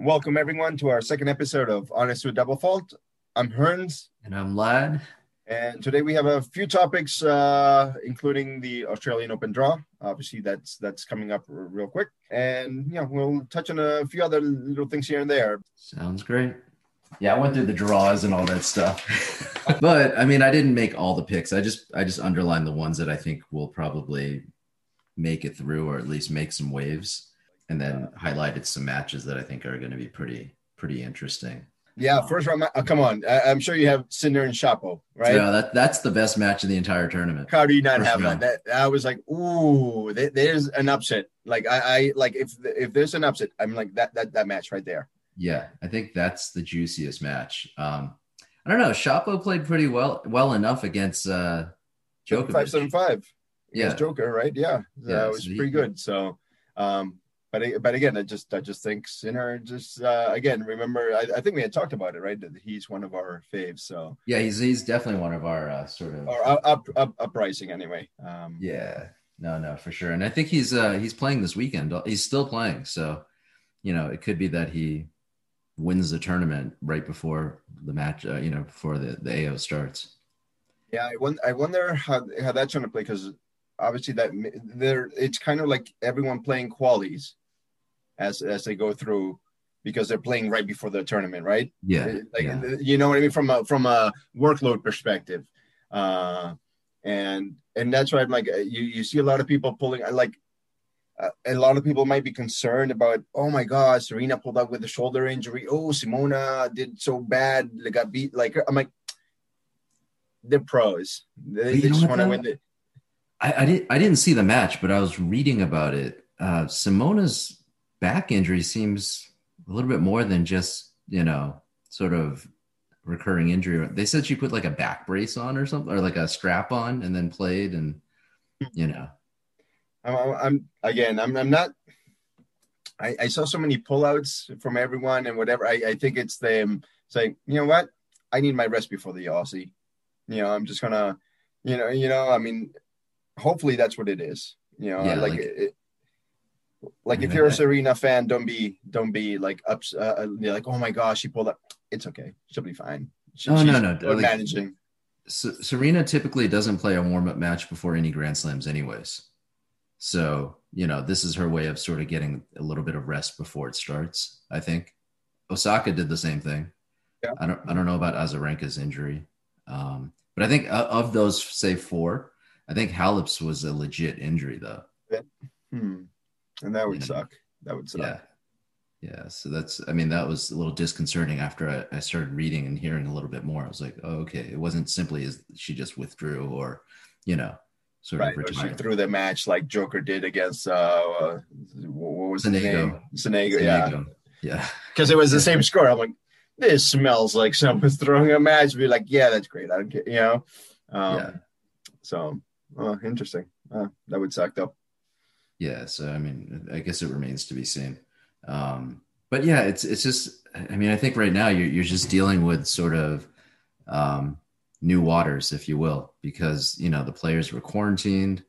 Welcome everyone to our second episode of Honest with Double Fault. I'm Hearns, And I'm Lad. and today we have a few topics, uh, including the Australian Open draw. Obviously, that's that's coming up r- real quick, and yeah, we'll touch on a few other little things here and there. Sounds great. Yeah, I went through the draws and all that stuff. but I mean, I didn't make all the picks. I just I just underlined the ones that I think will probably make it through or at least make some waves. And then highlighted some matches that I think are going to be pretty pretty interesting. Yeah, first round. Oh, come on, I- I'm sure you have Sinner and Shapo, right? Yeah, that that's the best match of the entire tournament. How do you not First have that? round. that? I was like, ooh, there- there's an upset. Like I, I like if if there's an upset, I'm like that that that match right there. Yeah, I think that's the juiciest match. Um, I don't know. Shapo played pretty well well enough against uh, Djokovic. Five seven five. Yeah. Yeah, Joker, right? Yeah, Yeah, that was so he- pretty good. So, um, but I- but again, I just I just think Sinner just uh, again remember I, I think we had talked about it right that he's one of our faves. So Yeah, he's he's definitely one of our uh, sort of or up up up, uprising anyway. Um, Yeah, no, no, for sure. And I think he's uh he's playing this weekend. He's still playing, so you know it could be that he wins the tournament right before the match. Uh, you know, before the the AO starts. Yeah, I wonder, I wonder how how that's going to play because obviously that there it's kind of like everyone playing qualies as as they go through because they're playing right before the tournament, right? Yeah, like yeah. you know what I mean from a from a workload perspective, uh, and and that's why I'm like uh, you you see a lot of people pulling like. Uh, a lot of people might be concerned about, oh my God, Serena pulled out with a shoulder injury. Oh, Simona did so bad, they got beat. Like I'm like, they're pros. They, they just want to win the. I, I didn't I didn't see the match, but I was reading about it. Uh, Simona's back injury seems a little bit more than just you know sort of recurring injury. They said she put like a back brace on or something, or like a strap on, and then played, and you know. I'm, I'm- again. I'm. I'm not. I, I saw so many pullouts from everyone and whatever. I, I think it's them saying, you know what, I need my rest before the Aussie. You know, I'm just gonna, you know, you know. I mean, hopefully that's what it is. You know, Yeah, like. like- it, like if you're a Serena fan, don't be don't be like ups. Uh, like, oh my gosh, she pulled up. It's okay. She'll be fine. She, Oh, no, she's no, like- managing. Serena typically doesn't play a warm up match before any Grand Slams, anyways. So, you know, this is her way of sort of getting a little bit of rest before it starts, I think. Osaka did the same thing. Yeah. I don't I don't know about Azarenka's injury. Um, but I think of those, say four, I think Halep's was a legit injury, though. Hmm. And that would Yeah. suck. That would suck. Yeah. Yeah. So that's, I mean, that was a little disconcerting after I, I started reading and hearing a little bit more. I was like, oh, okay. It wasn't simply as she just withdrew or, you know, sort Right, of or she threw the match like Joker did against uh, uh what was his Sonego. name? Sonego, yeah, Yeah. because it was the same score. I'm like, this smells like someone's throwing a match. Be like, yeah, that's great. I don't care, you know. Um, Yeah. So, oh, interesting. Uh, that would suck though. Yeah. So, I mean, I guess it remains to be seen. Um, but yeah, it's, it's just, I mean, I think right now you're, you're just dealing with sort of, um, new waters, if you will, because, you know, the players were quarantined.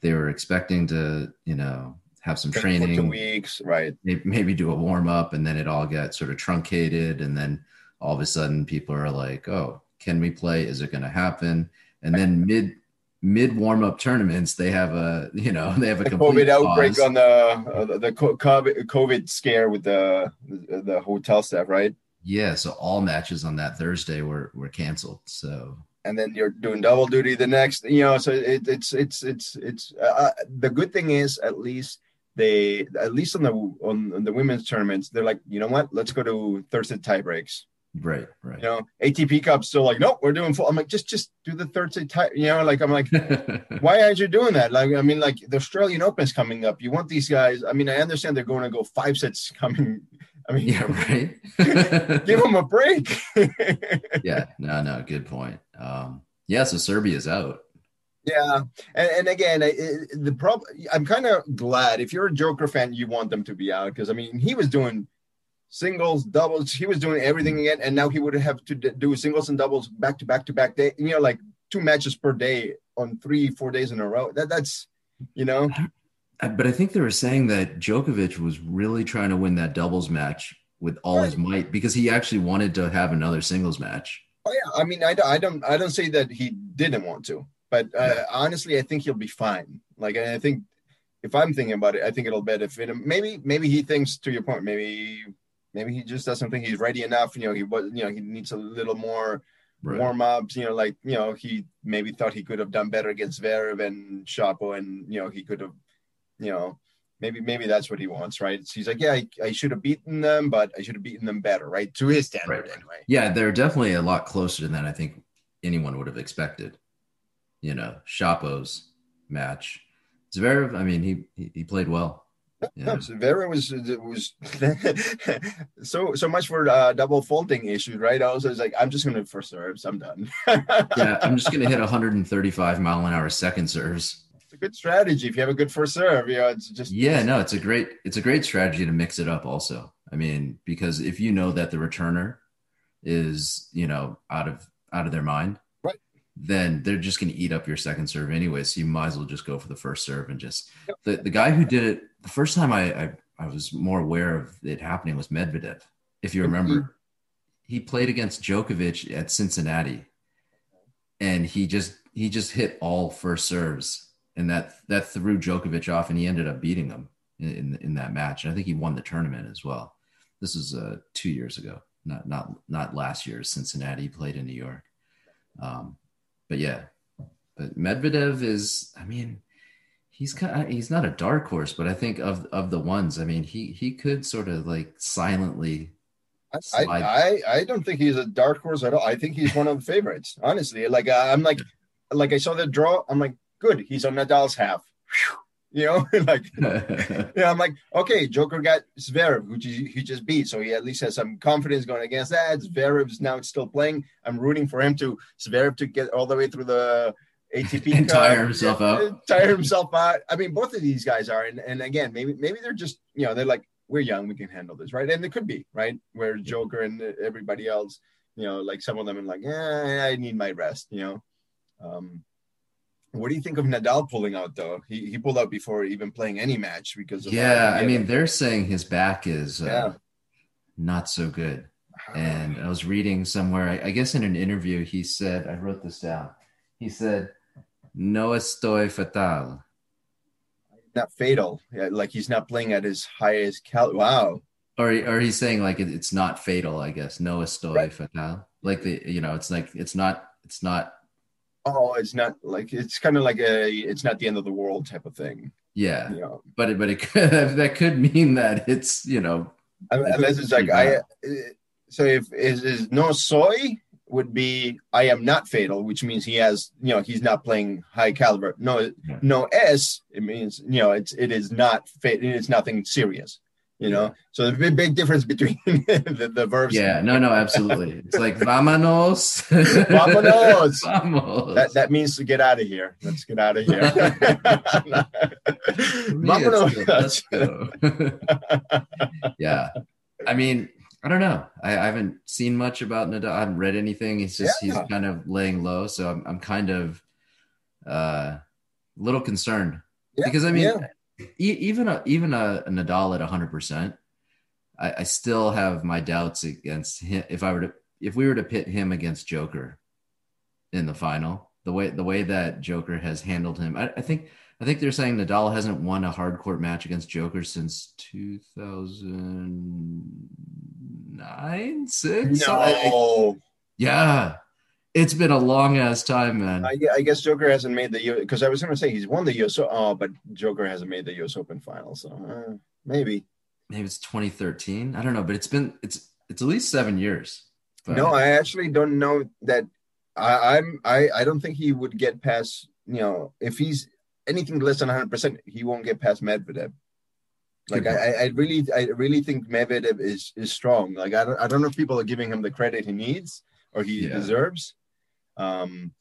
They were expecting to, you know, have some training. two weeks, right? may- maybe do a warm up and then it all got sort of truncated and then all of a sudden people are like oh can we play is it going to happen and then mid mid warm up tournaments they have a you know they have a The complete COVID outbreak on the uh, the- COVID COVID scare with the the, the hotel staff, right? yeah so all matches on that thursday were were canceled so. And then you're doing double duty the next you know so it, it's it's it's it's uh, the good thing is at least they at least on the on, on the women's tournaments they're like you know what? Let's go to thursday tie breaks right right. You know atp cup's still like nope we're doing full i'm like just just do the thursday tie you know like i'm like why aren't you doing that? Like i mean like the australian open's coming up. You want these guys i mean i understand they're going to go five sets coming i mean yeah right. give them a break. Yeah no no good point. Um yeah so serbia's out. Yeah, and, and again, I- I- the problem. I'm kind of glad if you're a Joker fan, you want them to be out because I mean he was doing singles, doubles, he was doing everything again, and now he would have to d- do singles and doubles back to back to back day. You know, like two matches per day on three, four days in a row. That that's you know, But I think they were saying that Djokovic was really trying to win that doubles match with all his might because he actually wanted to have another singles match. Oh yeah, I mean, I, I don't I don't say that he didn't want to, but uh, yeah. honestly, I think he'll be fine. Like I think if I'm thinking about it, I think it'll benefit him. Maybe maybe he thinks to your point, maybe maybe he just doesn't think he's ready enough. You know, he was you know he needs a little more right. warm ups. You know, like you know he maybe thought he could have done better against Zverev and Shapo, and you know he could have you know maybe maybe that's what he wants, right? So he's like, yeah, I, I, should have beaten them, but I should have beaten them better, right? To his standard, right. anyway. Yeah, they're definitely a lot closer than I think anyone would have expected. You know, Shapo's match. Zverev, I mean, he he, he played well. Yeah. Zverev was was so so much for uh, double faulting issues, right? I was, I was like, I'm just gonna first serves, I'm done. yeah, I'm just gonna hit 135 mile an hour second serves it's a good strategy if you have a good first serve. You know, it's just yeah, no, it's a great it's a great strategy to mix it up. Also, I mean, because if you know that the returner is you know out of out of their mind? Then they're just going to eat up your second serve anyway. So you might as well just go for the first serve and just the the guy who did it the first time I I, I was more aware of it happening was Medvedev. If you remember, mm-hmm. he played against Djokovic at Cincinnati, and he just he just hit all first serves and that that threw Djokovic off, and he ended up beating him in in, in that match. And I think he won the tournament as well. This was uh, two years ago, not not not last year. Cincinnati He played in New York, um, but yeah, but Medvedev is. I mean, he's kind. Of, he's not a dark horse, but I think of of the ones. I mean, he he could sort of like silently. I, I, I don't think he's a dark horse at all. I think he's one of the favorites. Honestly, like uh, I'm like, like I saw the draw. I'm like, good. He's on Nadal's half. You know, like, yeah, I'm like, okay, Joker got Zverev, who he just beat, so he at least has some confidence going against that. Zverev's now still playing. I'm rooting for him to Zverev to get all the way through the ATP and tire himself out. Tire himself out. I mean, both of these guys are, and, and again, maybe maybe they're just you know they're like we're young, we can handle this, right? And it could be right where Joker and everybody else, you know, like some of them are like, yeah, I need my rest, you know. Um, what do you think of Nadal pulling out though? He he pulled out before even playing any match because of yeah. I mean, they're saying his back is uh, yeah. not so good. And I was reading somewhere, I, I, guess in an interview, he said, I wrote this down. He said, "No estoy fatal." Not fatal. Yeah, like he's not playing at his highest cal. Wow. Or or he's saying like it, it's not fatal. I guess no estoy right. fatal. Like the you know, it's like it's not it's not oh, it's not like it's kind of like a it's not the end of the world type of thing. Yeah, you know? but it, but it could, that could mean that it's you know unless it's like I. Uh, so if is, is no soy would be I am not fatal, which means he has you know he's not playing high caliber. No, yeah. no S it means you know it's it is not fatal. It's nothing serious you know? So the big, big difference between the, the, verbs. Yeah no no absolutely. It's like vamonos vamonos Vamos. that, that means to get out of here. Let's get out of here. Vamonos let's go yeah. I mean i don't know. I, I, haven't seen much about nadal. I haven't read anything. He's just yeah. he's kind of laying low. So i'm, I'm kind of uh, a little concerned. Yeah. because i mean yeah even a, even a, a Nadal at hundred percent, I, I still have my doubts against him. If I were to, if we were to pit him against Joker in the final, the way the way that Joker has handled him, I, I think I think they're saying Nadal hasn't won a hard court match against Joker since 2009, six. No. yeah, it's been a long ass time, man. I, I, guess Joker hasn't made the because I was going to say he's won the US, oh, but Joker hasn't made the US Open final, so uh, maybe. Maybe it's 2013. I don't know, but it's been it's it's at least seven years. But... No, I actually don't know that. I, I'm I I don't think he would get past you know if he's anything less than 100, percent he won't get past Medvedev. Like I, I really I really think Medvedev is is strong. Like I don't I don't know if people are giving him the credit he needs or he yeah. deserves um,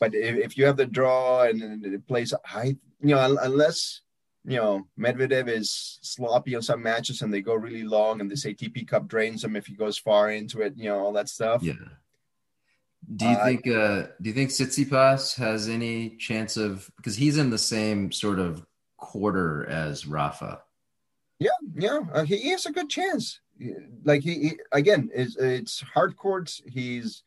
but if, if you have the draw and, and it plays high, you know, unless you know Medvedev is sloppy on some matches and they go really long, and this ATP Cup drains him if he goes far into it, you know, all that stuff. Yeah. Do you uh, think? Uh, do you think Tsitsipas has any chance of because he's in the same sort of quarter as Rafa? Yeah, yeah, uh, he, he has a good chance. like he, he again is it's hard courts. He's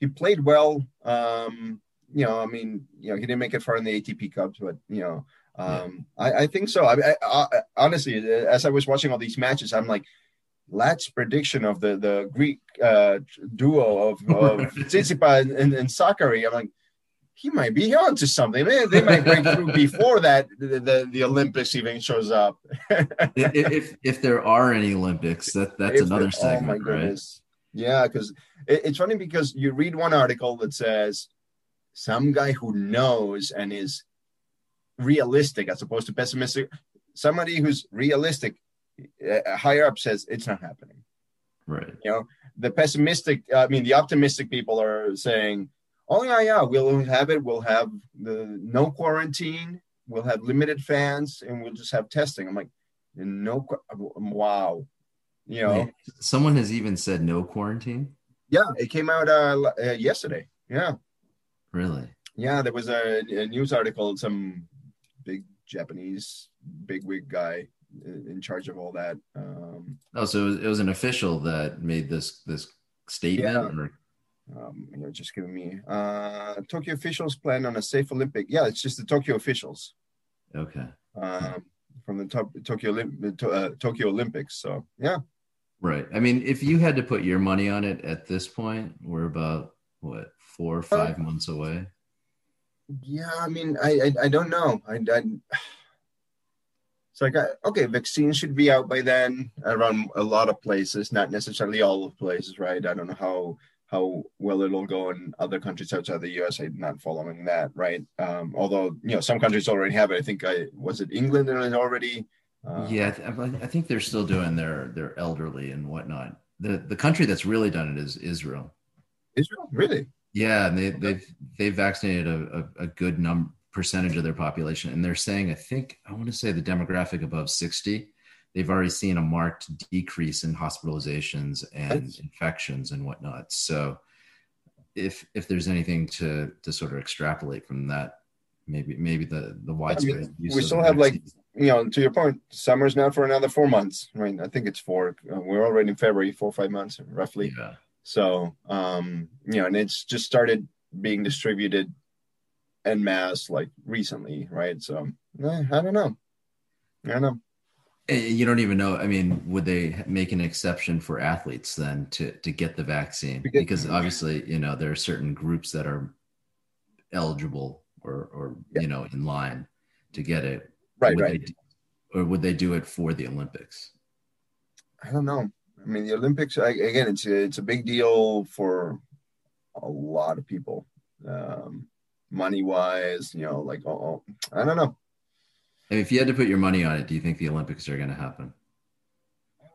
he played well. Um, you know, I mean, you know, he didn't make it far in the ATP Cups, but you know, um. I, I, think so. I, I, honestly, as I was watching all these matches, I'm like, Lat's prediction of the the Greek uh, duo of, of Tsitsipas and, and, and Sakkari, I'm like, he might be on to something. They, they might break through before that the, the, the, Olympics even shows up. if, if, if there are any Olympics, that that's if another segment, oh right? Yeah, because it, it's funny because you read one article that says some guy who knows and is realistic as opposed to pessimistic. Somebody who's realistic uh, higher up says it's not happening. Right. You know, the pessimistic, I mean, the optimistic people are saying, oh, yeah, yeah, we'll have it. We'll have the no quarantine. We'll have limited fans and we'll just have testing. I'm like, no, wow. You know, someone has even said no quarantine. Yeah, it came out uh, uh, yesterday. Yeah. Really? Yeah, there was a, a news article. Some big Japanese bigwig guy in charge of all that. Um, oh, so it was, it was, an official that made this this statement, yeah. or um, you know, just giving me uh, Tokyo officials plan on a safe Olympic. Yeah, it's just the Tokyo officials. Okay. Um, from the top, Tokyo uh, Tokyo Olympics. So yeah. Right. I mean, if you had to put your money on it at this point, we're about what four or five uh, months away. Yeah, I mean, I I, I don't know. I, I it's like, okay, vaccine should be out by then around a lot of places, not necessarily all of places, right? I don't know how how well it'll go in other countries outside the US. I'm not following that, right? Um, although you know some countries already have it. I think I was it England and already. Uh, yeah, I think they're still doing their their elderly and whatnot. The the country that's really done it is Israel. Israel, really? Yeah, and they they've they've vaccinated a, a, a good number percentage of their population. And they're saying, I think, I want to say the demographic above 60, they've already seen a marked decrease in hospitalizations and That's... infections and whatnot. So if if there's anything to to sort of extrapolate from that, maybe maybe the the widespread I mean, we still have like you know to your point summer's now for another four months right i think it's four uh, we're already in february four or five months roughly yeah. so um you know and it's just started being distributed en masse like recently, right? So eh, I don't know. I don't know. Eh, you don't even know. I mean, would they make an exception for athletes then to to get the vaccine? Because, because obviously, you know, there are certain groups that are eligible or or yeah. you know in line to get it. Right, would right. Or would they do it for the Olympics? I don't know. I mean, the Olympics again. It's a, it's a big deal for a lot of people. Um, money wise, you know, like, oh, I don't know. If you had to put your money on it, do you think the Olympics are going to happen?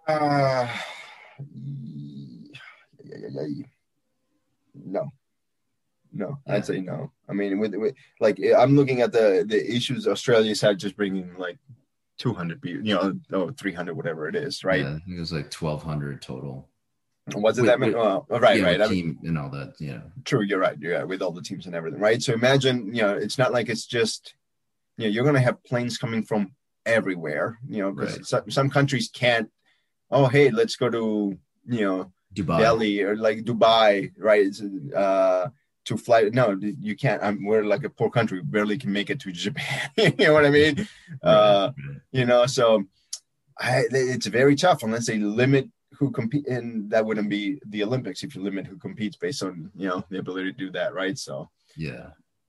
Uh, no, no, yeah. I'd say no. I mean, with, with like, I'm looking at the the issues Australia's had just bringing like 200 people, you know, oh, 300, whatever it is, right? Yeah, I think it was like 1,200 total. Was it with, that many? Oh, right, yeah, right. Team and all that. Yeah. True. You're right. Yeah, with all the teams and everything, right? So imagine, you know, it's not like it's just, you know, you're going to have planes coming from everywhere, you know, because right. some, some countries can't. Oh, hey, let's go to, you know, Dubai, Delhi or like Dubai, right? Uh, to fly. No, you can't. I'm, we're like a poor country. We barely can make it to Japan. you know what I mean? Uh, you know, so I, it's very tough unless they limit who compete and that wouldn't be the olympics if you limit who competes based on you know the ability to do that right so yeah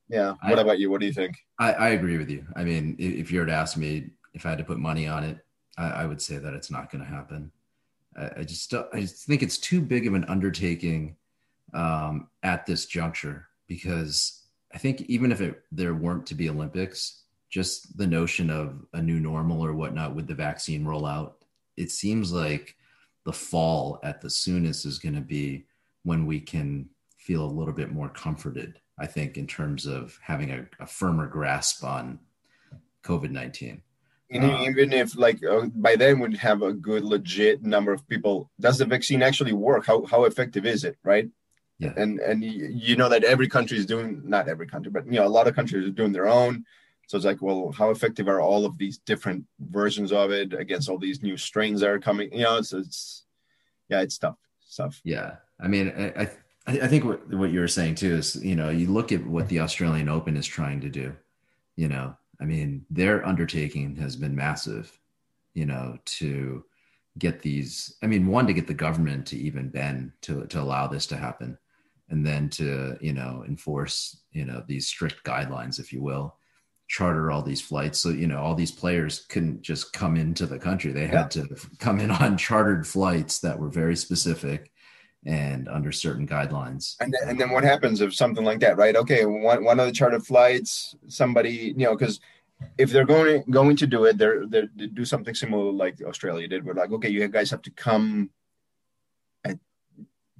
yeah what I, about you what do you think I, I agree with you i mean if you were to ask me if i had to put money on it i, I would say that it's not going to happen I, I, just i just think it's too big of an undertaking um, at this juncture because i think even if it there weren't to be olympics just the notion of a new normal or whatnot with the vaccine rollout it seems like the fall at the soonest is going to be when we can feel a little bit more comforted i think in terms of having a, a firmer grasp on covid-19 and um, even if like uh, by then we'd have a good legit number of people does the vaccine actually work? How, how effective is it right yeah and and you know that every country is doing not every country but you know a lot of countries are doing their own so it's like, well, how effective are all of these different versions of it against all these new strains that are coming? You know, it's it's yeah, it's tough stuff. Yeah, I mean, I I, I think what what you were saying too is you know you look at what the Australian Open is trying to do. You know, I mean, their undertaking has been massive. You know, to get these. I mean, one to get the government to even bend to to allow this to happen, and then to you know enforce you know these strict guidelines, if you will charter all these flights. So you know all these players couldn't just come into the country. They had yeah. to come in on chartered flights that were very specific and under certain guidelines. And then, and then what happens if something like that right? Okay one, one of the chartered flights somebody you know because if they're going going to do it they're, they're they do something similar like australia did we're like okay you guys have to come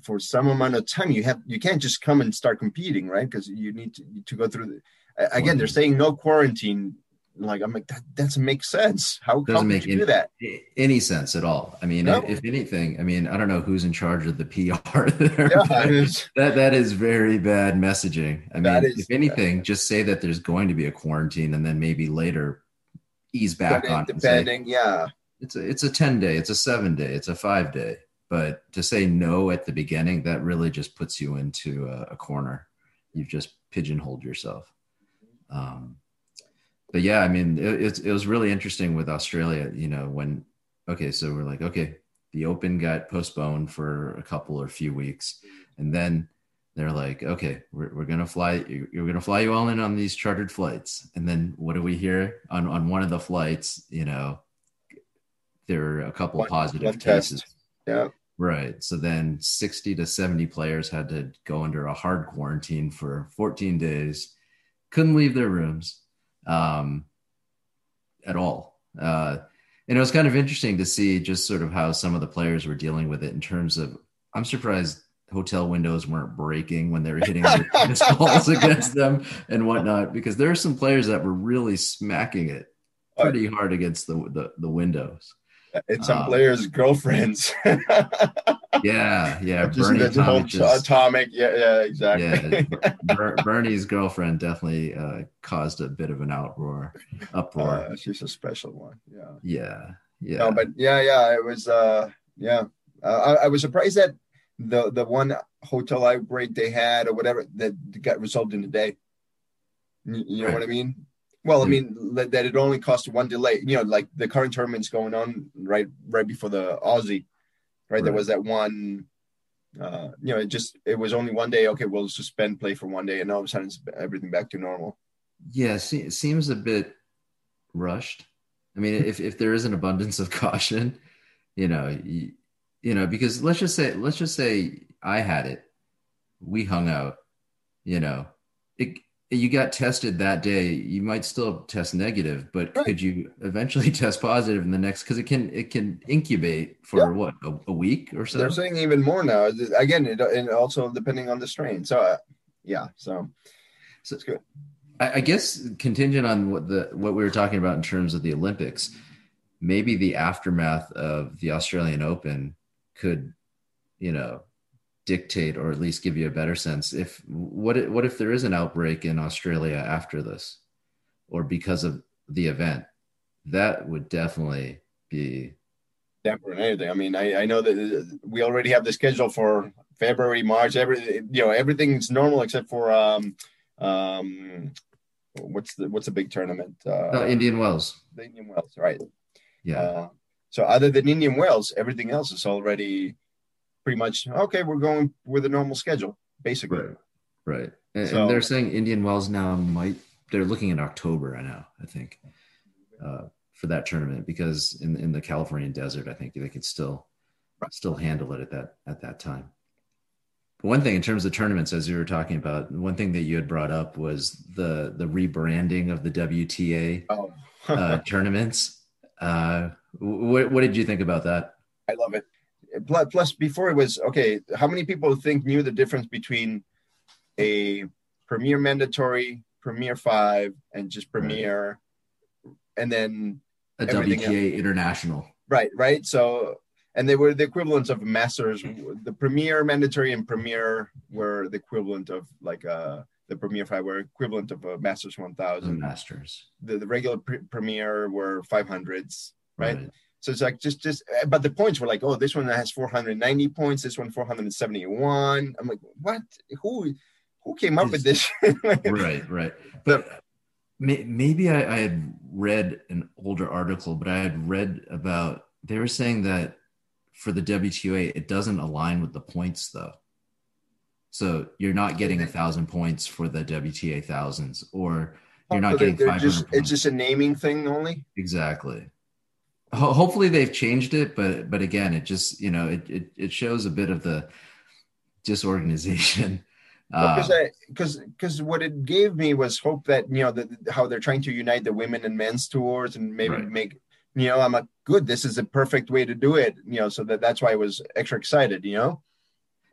for some amount of time you have you can't just come and start competing right because you need to, to go through the again, they're saying no quarantine. Like I'm like that doesn't make sense. How doesn't make any, do that any sense at all? I mean, no. if, if, anything, I mean, I don't know who's in charge of the PR. There, yeah, that that is very bad messaging. I mean, is, if anything, just say that there's going to be a quarantine, and then maybe later ease back on. Depending, say, yeah, it's a it's a ten day, it's a seven day, it's a five day. But to say no at the beginning, that really just puts you into a, a corner. You've just pigeonholed yourself. Um, but yeah, I mean, it, it, it was really interesting with Australia. You know, when okay, so we're like, okay, the Open got postponed for a couple or few weeks, and then they're like, okay, we're, we're gonna fly, you're gonna fly you all in on these chartered flights, and then what do we hear on on one of the flights? You know, there are a couple one, positive one cases. Test. Yeah. Right. So then 60 to 70 players had to go under a hard quarantine for 14 days couldn't leave their rooms um, at all. Uh, and it was kind of interesting to see just sort of how some of the players were dealing with it in terms of, I'm surprised hotel windows weren't breaking when they were hitting tennis balls against them and whatnot, because there are some players that were really smacking it pretty hard against the, the, the windows. And some um, players' girlfriends. yeah, yeah. Just Bernie Tomic atomic. Yeah, yeah, exactly. Yeah, Ber- Bernie's girlfriend definitely uh, caused a bit of an outroar, uproar. Uh, she's a special one. Yeah. Yeah. Yeah. No, but yeah, yeah. It was. uh Yeah, uh, I, I was surprised that the the one hotel outbreak they had or whatever that got resolved in a day. You know right. what I mean? Well, I mean that, that it only cost one delay. You know, like the current tournament's going on right right before the Aussie right? right. There was that one, uh, you know, it just it was only one day. Okay, we'll suspend play for one day, and all of a sudden, everything back to normal. Yeah, it seems a bit rushed. I mean, if if there is an abundance of caution, you know, you, you know, because let's just say let's just say I had it, we hung out, you know, it you got tested that day, you might still test negative, but right. could you eventually test positive in the next? Because it can it can incubate for yeah. what a, a, week or so. They're saying even more now. Again, it, and also depending on the strain. So uh, yeah, so so it's good. I, I guess contingent on what the what we were talking about in terms of the Olympics, maybe the aftermath of the Australian Open could, you know, dictate or at least give you a better sense if what if, what if there is an outbreak in Australia after this or because of the event? That would definitely be damper anything. I mean I, I know that we already have the schedule for February March every you know everything's normal except for um um what's the what's the big tournament uh, uh Indian Wells. The Indian Wells right. Yeah. Uh, so other than Indian Wells everything else is already pretty much okay. We're going with a normal schedule, basically. Right. Right. And, so, and they're saying Indian Wells now might. They're looking at October. I know. I think uh, for that tournament because in in the Californian desert, I think they could still right. still handle it at that at that time. But one thing in terms of tournaments, as you were talking about, one thing that you had brought up was the the rebranding of the WTA oh. uh, tournaments. Uh, what, what did you think about that? I love it plus before it was okay how many people think knew the difference between a premier mandatory premier five and just premier right. and then a wta else. international right right so and they were the equivalents of masters the premier mandatory and premier were the equivalent of like uh the premier five were equivalent of a masters 1000 masters the, the regular pre- premier were 500s right? right So it's like just just eh, but the points were like, oh, this one has 490 points, this one 471. I'm like, what? Who who came up with this? right, right. But uh, maybe I, I had read an older article, but I had read about they were saying that for the WTA, it doesn't align with the points though. So you're not getting a thousand points for the WTA thousands, or you're oh, not getting five hundred. It's just a naming thing only. Exactly ho- hopefully they've changed it, but but again, it just you know it it, it shows a bit of the disorganization. Because uh, because because what it gave me was hope that you know that how they're trying to unite the women and men's tours and maybe right. make you know I'm like good this is a perfect way to do it you know so that that's why I was extra excited you know.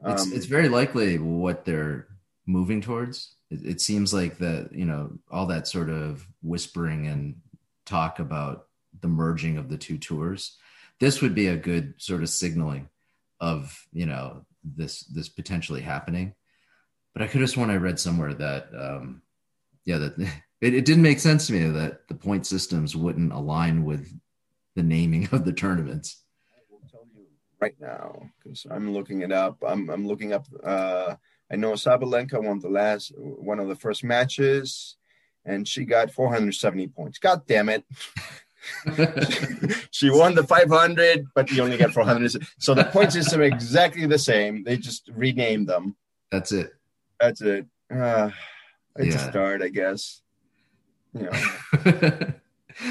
It's um, it's very likely what they're moving towards. It, it seems like that you know all that sort of whispering and talk about the merging of the two tours. This would be a good sort of signaling of you know this this potentially happening. But I could have sworn I read somewhere that um, yeah that it, it didn't make sense to me that the point systems wouldn't align with the naming of the tournaments. I will tell you right now because I'm looking it up. I'm I'm looking up. Uh, I know Sabalenka won the last one of the first matches, and she got 470 points. God damn it! she won the 500, but you only get 400. So the point system exactly the same. They just renamed them. That's it. That's it. Uh, it's yeah. a start, I guess. You know.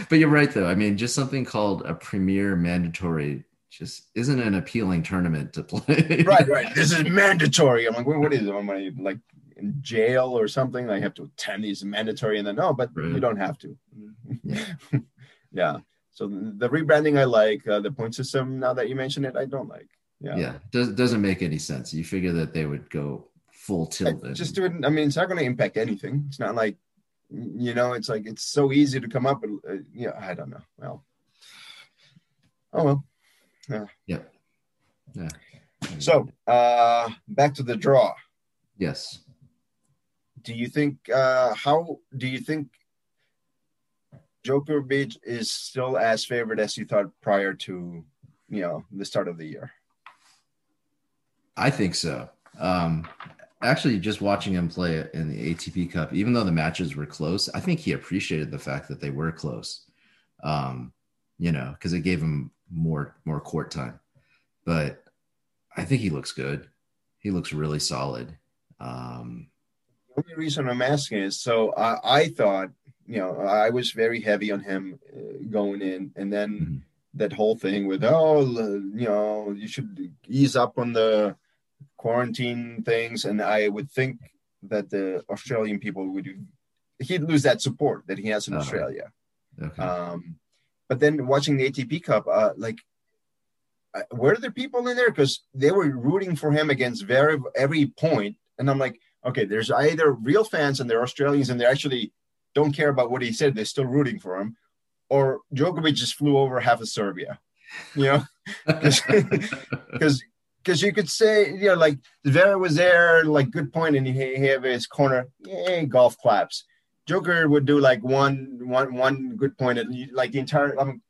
but you're right, though. I mean, just something called a premier mandatory just isn't an appealing tournament to play. right, right. This is mandatory. I'm like, what is it? Am I like in jail or something? I have to attend these mandatory, and then no, but right. you don't have to. Yeah. Yeah. So the rebranding I like. Uh, the point system, now that you mention it, I don't like. Yeah. Yeah. Does, doesn't make any sense. You figure that they would go full tilt. Just do it. I mean, it's not going to impact anything. It's not like, you know, it's like it's so easy to come up with. Uh, yeah, I don't know. Well, oh well. Yeah. Yeah. Yeah. So uh back to the draw. Yes. Do you think uh how do you think Djokovic is still as favored as you thought prior to, you know, the start of the year? I think so. Um, actually, just watching him play in the ATP Cup, even though the matches were close, I think he appreciated the fact that they were close. Um, you know, because it gave him more more court time. But I think he looks good. He looks really solid. Um, the only reason I'm asking is so I, I thought you know, I was very heavy on him uh, going in, and then mm-hmm. that whole thing with oh, you know, you should ease up on the quarantine things, and I would think that the Australian people would he'd lose that support that he has in uh-huh. Australia. Okay. Um, but then watching the ATP Cup, uh, like, uh, were there people in there because they were rooting for him against very every point, and I'm like, okay, there's either real fans and they're Australians and they're actually don't care about what he said. They're still rooting for him. Or Djokovic just flew over half of Serbia, you know, because because you could say you know like Vera was there, like good point, and he, he have his corner, yay, golf claps. Joker would do like one one one good point, and like the entire. I, mean,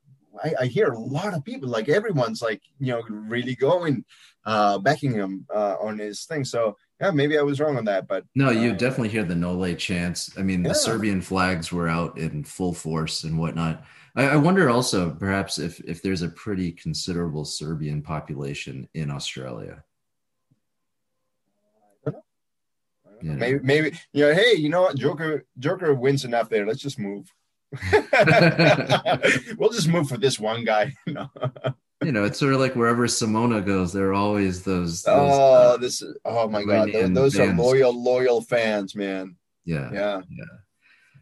I, I hear a lot of people, like everyone's like you know really going, uh, backing him uh, on his thing. So yeah, maybe I was wrong on that, but no, you uh, definitely hear the Nole chants. I mean, yeah. the Serbian flags were out in full force and whatnot. I, I, wonder also, perhaps, if if there's a pretty considerable Serbian population in Australia. You know? Maybe, maybe you know. Hey, you know what? Joker, Joker wins enough there. Let's just move. we'll just move for this one guy. no you know, it's sort of like wherever Simona goes, there are always those. those oh, uh, this is oh my god, those, those are loyal, loyal fans, man. Yeah, yeah, yeah.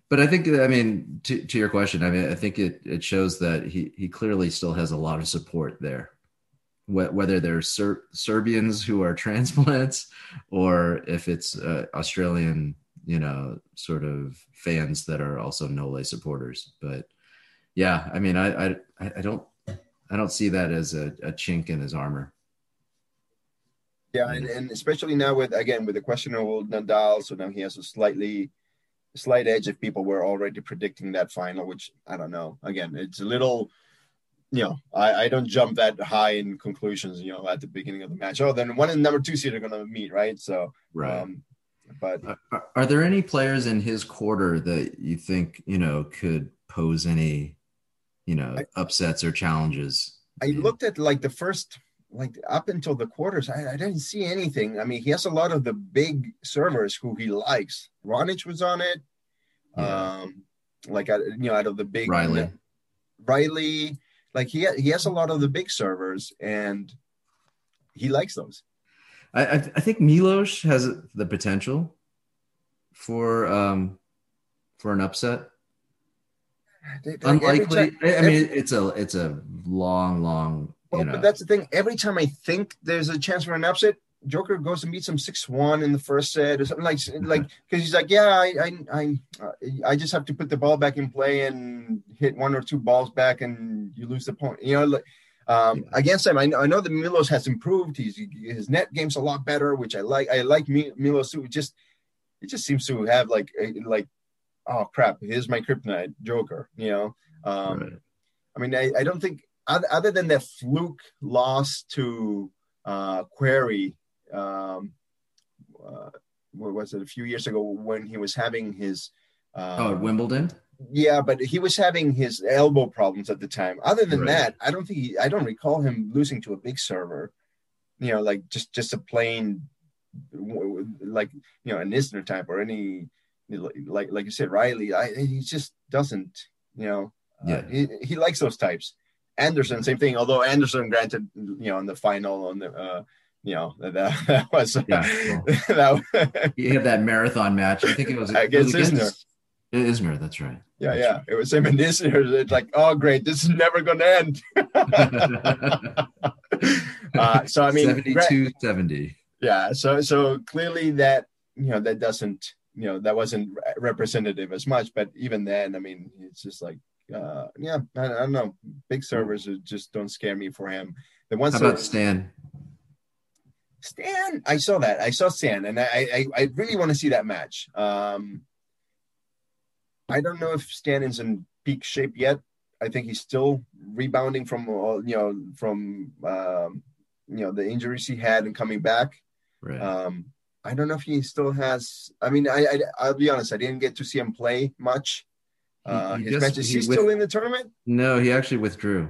But I think, I mean, to, to your question, I mean, I think it it shows that he he clearly still has a lot of support there, whether they're Ser- Serbians who are transplants or if it's uh, Australian, you know, sort of fans that are also Nole supporters. But yeah, I mean, I I I don't I don't see that as a, a chink in his armor. Yeah, and, and especially now with again with the questionable Nadal, so now he has a slightly slight edge if people were already predicting that final, which I don't know. Again, it's a little you know, I, I don't jump that high in conclusions, you know, at the beginning of the match. Oh, then one and number two seed are going to meet, right? So, right. Um, but are, are, there any players in his quarter that you think you know could pose any, you know, I, upsets or challenges? I looked at like the first, like up until the quarters, I, I, didn't see anything. I mean, he has a lot of the big servers who he likes. Raonic was on it. Yeah. Um, like you know, out of the big Reilly, Reilly like he he has a lot of the big servers and he likes those. I I think Milos has the potential for um for an upset. Unlikely. Time, I mean, it's a it's a long, long. Well, know. but that's the thing. Every time I think there's a chance for an upset, Joker goes and beats him six one in the first set or something like like because he's like yeah I I I I just have to put the ball back in play and hit one or two balls back and you lose the point you know like um, yeah. against him I know, I know that Milos has improved he's his net game's a lot better which I like I like Milos too it just it just seems to have like like oh crap here's my kryptonite Joker you know um, right. I mean I, I don't think other, than that fluke loss to uh, Querrey um, uh, what was it a few years ago when he was having his uh, oh Wimbledon. Yeah, but he was having his elbow problems at the time. Other than right. that, I don't think he, I don't recall him losing to a big server. You know, like just just a plain like you know an Isner type or any like like you said Reilly. I he just doesn't you know. Uh, yeah, uh, he, he likes those types. Anderson, same thing. Although Anderson, granted, you know, in the final on the uh, you know that, that was yeah. Well, that, he had that marathon match. I think it was against, it was against Isner. Isner, that's right. Yeah, that's yeah. Right. It was him and Isner. It's like, oh great, this is never gonna end. uh, so I mean 72 70. Yeah, so so clearly that you know that doesn't you know that wasn't representative as much, but even then, I mean, it's just like uh yeah, I, I don't know. Big servers just don't scare me for him. The ones How about Stan? Stan, I saw that. I saw Stan, and I I, I really want to see that match. Um, I don't know if Stan is in peak shape yet. I think he's still rebounding from all you know from um, you know the injuries he had and coming back. Right. Um, I don't know if he still has. I mean, I, I will be honest. I didn't get to see him play much. Uh, he, he his just, matches. He, he still in the tournament? No, he actually withdrew.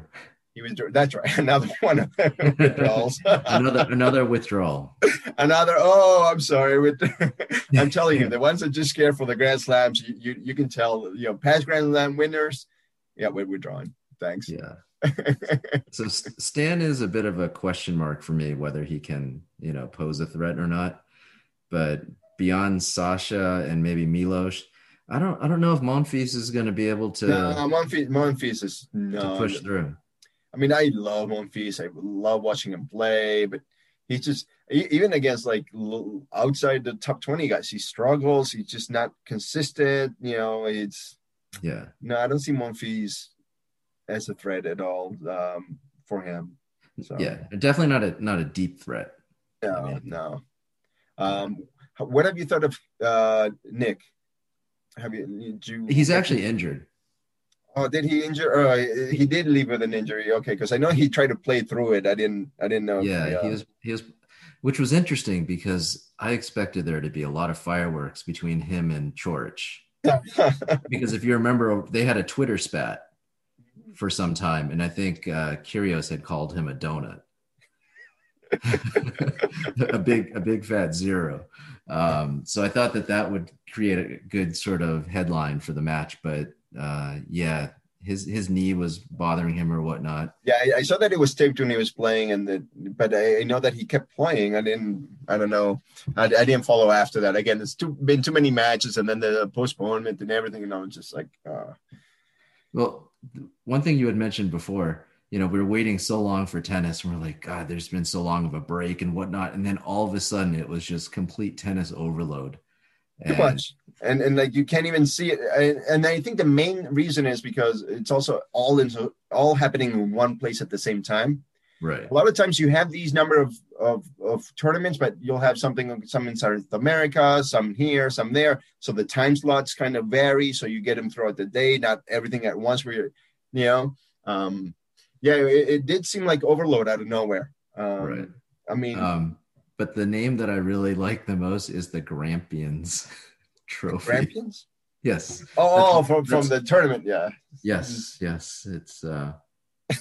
He was that's right. Another one of withdrawals. another another withdrawal. Another. Oh, I'm sorry. I'm telling you, the ones that just care for the Grand Slams, you, you, you can tell. You know, past Grand Slam winners. Yeah, we're withdrawing. Thanks. Yeah. so Stan is a bit of a question mark for me whether he can you know pose a threat or not. But beyond Sasha and maybe Milos, I don't I don't know if Monfils is going to be able to. No, Monfils, Monfils is no to push through. I mean, I love Monfils. I love watching him play, but he's just even against like outside the top 20 guys, he struggles. He's just not consistent. You know, it's yeah. No, I don't see Monfils as a threat at all um, for him. So yeah, definitely not a not a deep threat. No, I mean, no. Um, what have you thought of uh, Nick? Have you, you? He's actually injured. Oh, did he injure? Uh, he did leave with an injury. Okay, because I know he tried to play through it. I didn't. I didn't know. Yeah, he, uh... he was. He was, which was interesting because I expected there to be a lot of fireworks between him and Coric. because if you remember, they had a Twitter spat for some time, and I think uh, Kyrgios had called him a donut. a big, a big fat zero. Um, so I thought that that would create a good sort of headline for the match, but uh, yeah, his his knee was bothering him or whatnot. Yeah, I, I, saw that it was taped when he was playing, and that, but I, I, know that he kept playing. I didn't, I don't know, I, I didn't follow after that. Again, it's too been too many matches, and then the postponement and everything. And I was just like, uh. well, one thing you had mentioned before, you know, we were waiting so long for tennis, and we're like, God, there's been so long of a break and whatnot, and then all of a sudden, it was just complete tennis overload. Too much. And and like you can't even see it. And, and i think the main reason is because it's also all in all happening in one place at the same time. Right. A lot of times you have these number of of, of tournaments but you'll have something some in south america some here some there. So the time slots kind of vary. So you get them throughout the day not everything at once where you're you know um yeah, it, it did seem like overload out of nowhere. Um, Right. I mean, Um, but the name that I really like the most is the Grampians Trophy. Grampians. Yes. Oh, That's- from from the tournament, yeah. Yes. Yes. It's uh,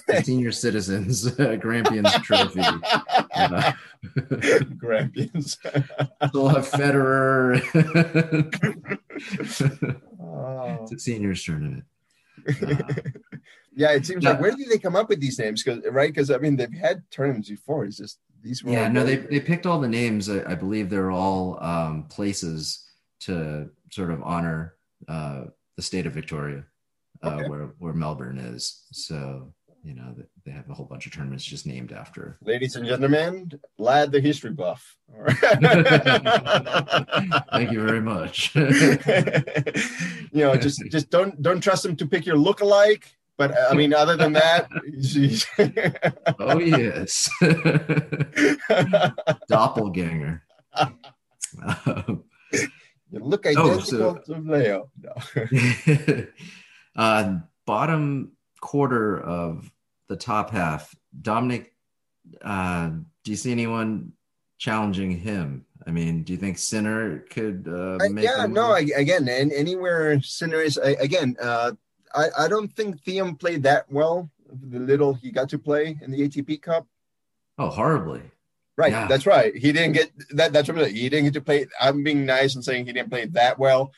the senior citizens uh, Grampians Trophy. Uh, Grampians. we'll have Federer. Oh. it's a seniors tournament. Uh, yeah, it seems No. like where did they come up with these names? Because right, because I mean they've had tournaments before. It's just these were yeah, no, they, they picked all the names. I, I believe they're all um, places to sort of honor uh, the state of Victoria, uh, Okay. where where Melbourne is. So you know they- they have a whole bunch of tournaments just named after. ladies and gentlemen, lad the history buff. Thank you very much. you know, just just don't don't trust them to pick your look-alike. But I mean, other than that, oh yes, doppelganger. Um, you look Oh, identical so- to Leo. No. uh, bottom quarter of the top half, Dominic. Uh, do you see anyone challenging him? I mean, do you think Sinner could uh, I- make? yeah, no. I, again, and anywhere Sinner is I, again. Uh, I I don't think Thiem played that well. The little he got to play in the ATP Cup. oh, horribly. Right, Yeah. that's right. He didn't get that. That's what I'm saying. he didn't get to play. I'm being nice and saying he didn't play that well.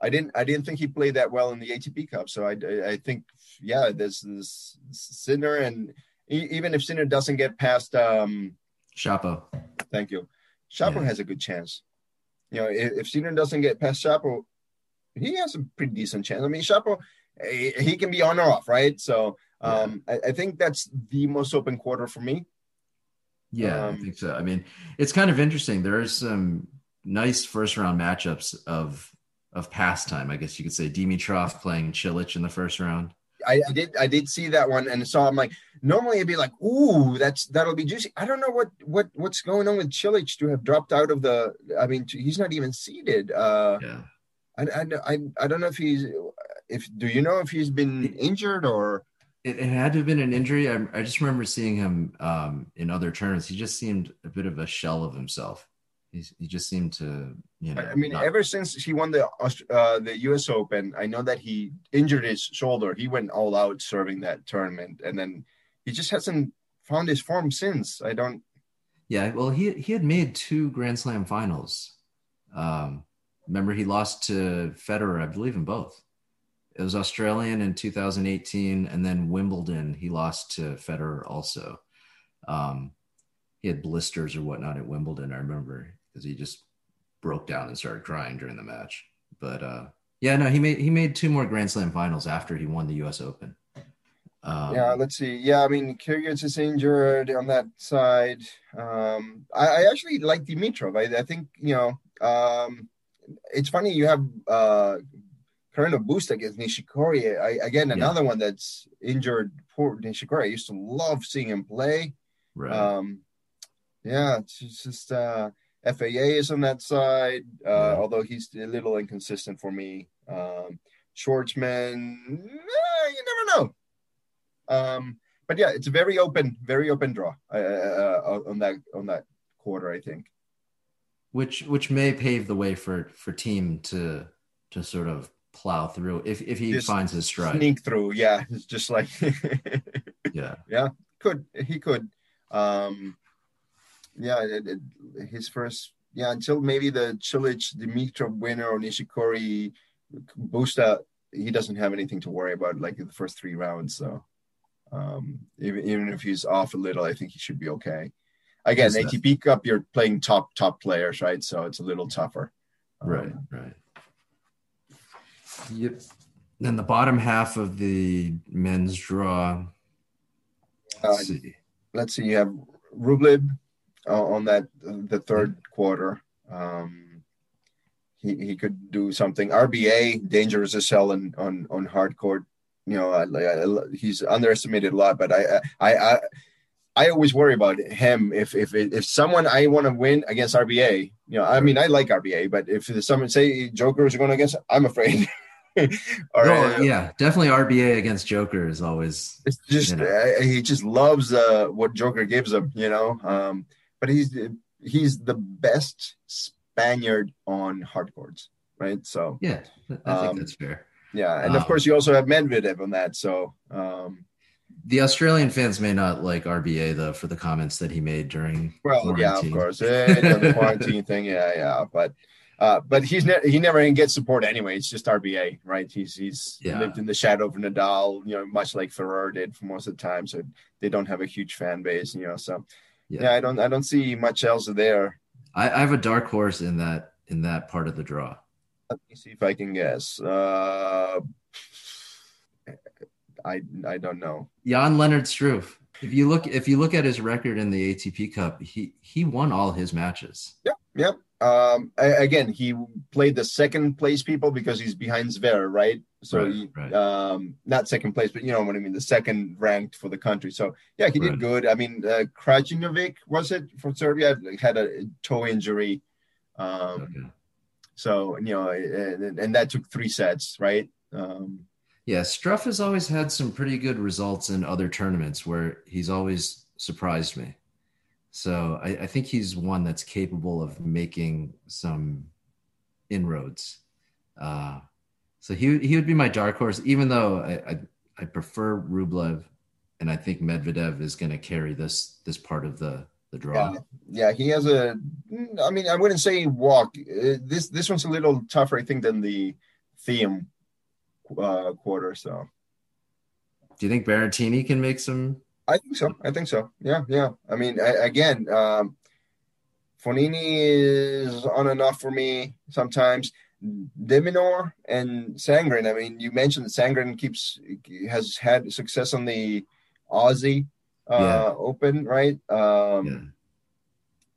I didn't. I didn't think he played that well in the ATP Cup. So I, I, think, yeah, there's this Sinner, and even if Sinner doesn't get past, um, Shapo. thank you, Shapo Yeah. has a good chance. You know, if, if Sinner doesn't get past Shapo, he has a pretty decent chance. I mean, Shapo, eh, he can be on or off, right? So um, I, I think that's the most open quarter for me. Yeah, Um, I think so. I mean, it's kind of interesting. There are some nice first round matchups of of pastime, I guess you could say. Dimitrov playing Cilic in the first round. I, I did I did see that one and so I'm like normally it'd be like ooh that's that'll be juicy I don't know what what what's going on with Cilic to have dropped out of the I mean he's not even seated uh Yeah. I I, I, I don't know if he's if do you know if he's been injured or It, it had to have been an injury. I, I just remember seeing him um, in other tournaments. He just seemed a bit of a shell of himself. He's, he just seemed to, you know. I mean not- ever since he won the uh the US Open I know that he injured his shoulder he went all out serving that tournament and then he just hasn't found his form since I don't Yeah, well, he he had made two Grand Slam finals. Um, remember, he lost to Federer, I believe, in both. It was Australian in 2018, and then Wimbledon. He lost to Federer also. Um, he had blisters or whatnot at Wimbledon. I remember because he just broke down and started crying during the match. But uh, yeah, no, he made he made two more Grand Slam finals after he won the U.S. Open. Um, yeah, let's see. Yeah, I mean, Kyrgios is injured on that side. Um, I, I actually like Dimitrov. I, I think you know, um, it's funny you have uh, Carreño Busta against Nishikori. I, again, Yeah. another one that's injured. Poor Nishikori. I used to love seeing him play. right. Um, yeah, it's just uh, FAA is on that side, uh, Yeah. although he's a little inconsistent for me. Um, Schwartzman, eh, you never know. Um, but yeah, it's a very open, very open draw uh, uh, on that on that quarter. I think. Which which may pave the way for for Thiem to to sort of plow through if if he Just finds his stride. Sneak through, yeah. It's just like Yeah, yeah. could he could, um, yeah. It, it, his first, yeah, until maybe the Cilic Dimitrov winner or Nishikori Busta, he doesn't have anything to worry about like in the first three rounds. So um, even even if he's off a little, I think he should be okay. Again, He's def- ATP Cup, you're playing top top players, right? So it's a little tougher. Um, right, right. Yep. Then the bottom half of the men's draw. Uh, Let's see. let's see, you have Rublev uh, on that the third quarter. Um, he he could do something. RBA dangerous as hell on on on hard court. You know, I, I, he's underestimated a lot, but I I I. I always worry about him. If if if someone I want to win against RBA, you know, I mean, I like RBA, but if someone say Joker is going against, I'm afraid. or, Oh, yeah, definitely RBA against Joker is always It's just you know. uh, he just loves uh, what Joker gives him, you know. Um, but he's he's the best Spaniard on hard courts, right? So yeah. I think Um, that's fair. yeah, and of Um, course you also have Medvedev on that. So um, The Australian fans may not like RBA though for the comments that he made during well, yeah, of quarantine. course, the quarantine thing, yeah, yeah, but. Uh, but he's ne- he never gets support anyway. It's just RBA, right? He's he's Yeah. lived in the shadow of Nadal, you know, much like Ferrer did for most of the time. So they don't have a huge fan base, you know. So Yeah. yeah, I don't I don't see much else there. I, I have a dark horse in that in that part of the draw. Let me see if I can guess. Uh, I I don't know. Jan-Lennard Struff. If you look if you look at his record in the ATP Cup, he he won all his matches. Yep. Um, a- again, he played the second place people because he's behind Zverev, right? So Right, he, right. um, not second place, but you know what I mean, the second ranked for the country. So yeah, he did Right. good. I mean, uh, Krajinovic was it for Serbia had a toe injury. Um, Okay. so you know, and, and that took three sets, right? Um, Yeah, Struff has always had some pretty good results in other tournaments where he's always surprised me. So I, I think he's one that's capable of making some inroads. Uh, so he he would be my dark horse, even though I I, I prefer Rublev, and I think Medvedev is going to carry this this part of the the draw. Yeah, yeah, he has a. I mean, I wouldn't say walk. Uh, This this one's a little tougher, I think, than the Thiem uh, quarter. So Do you think Berrettini can make some? I think so. I think so. Yeah, yeah. I mean, I, again, um, Fognini is on and off for me sometimes. De Minaur and Sandgren. I mean, you mentioned Sandgren keeps has had success on the Aussie uh, Yeah. Open, right? Um, Yeah.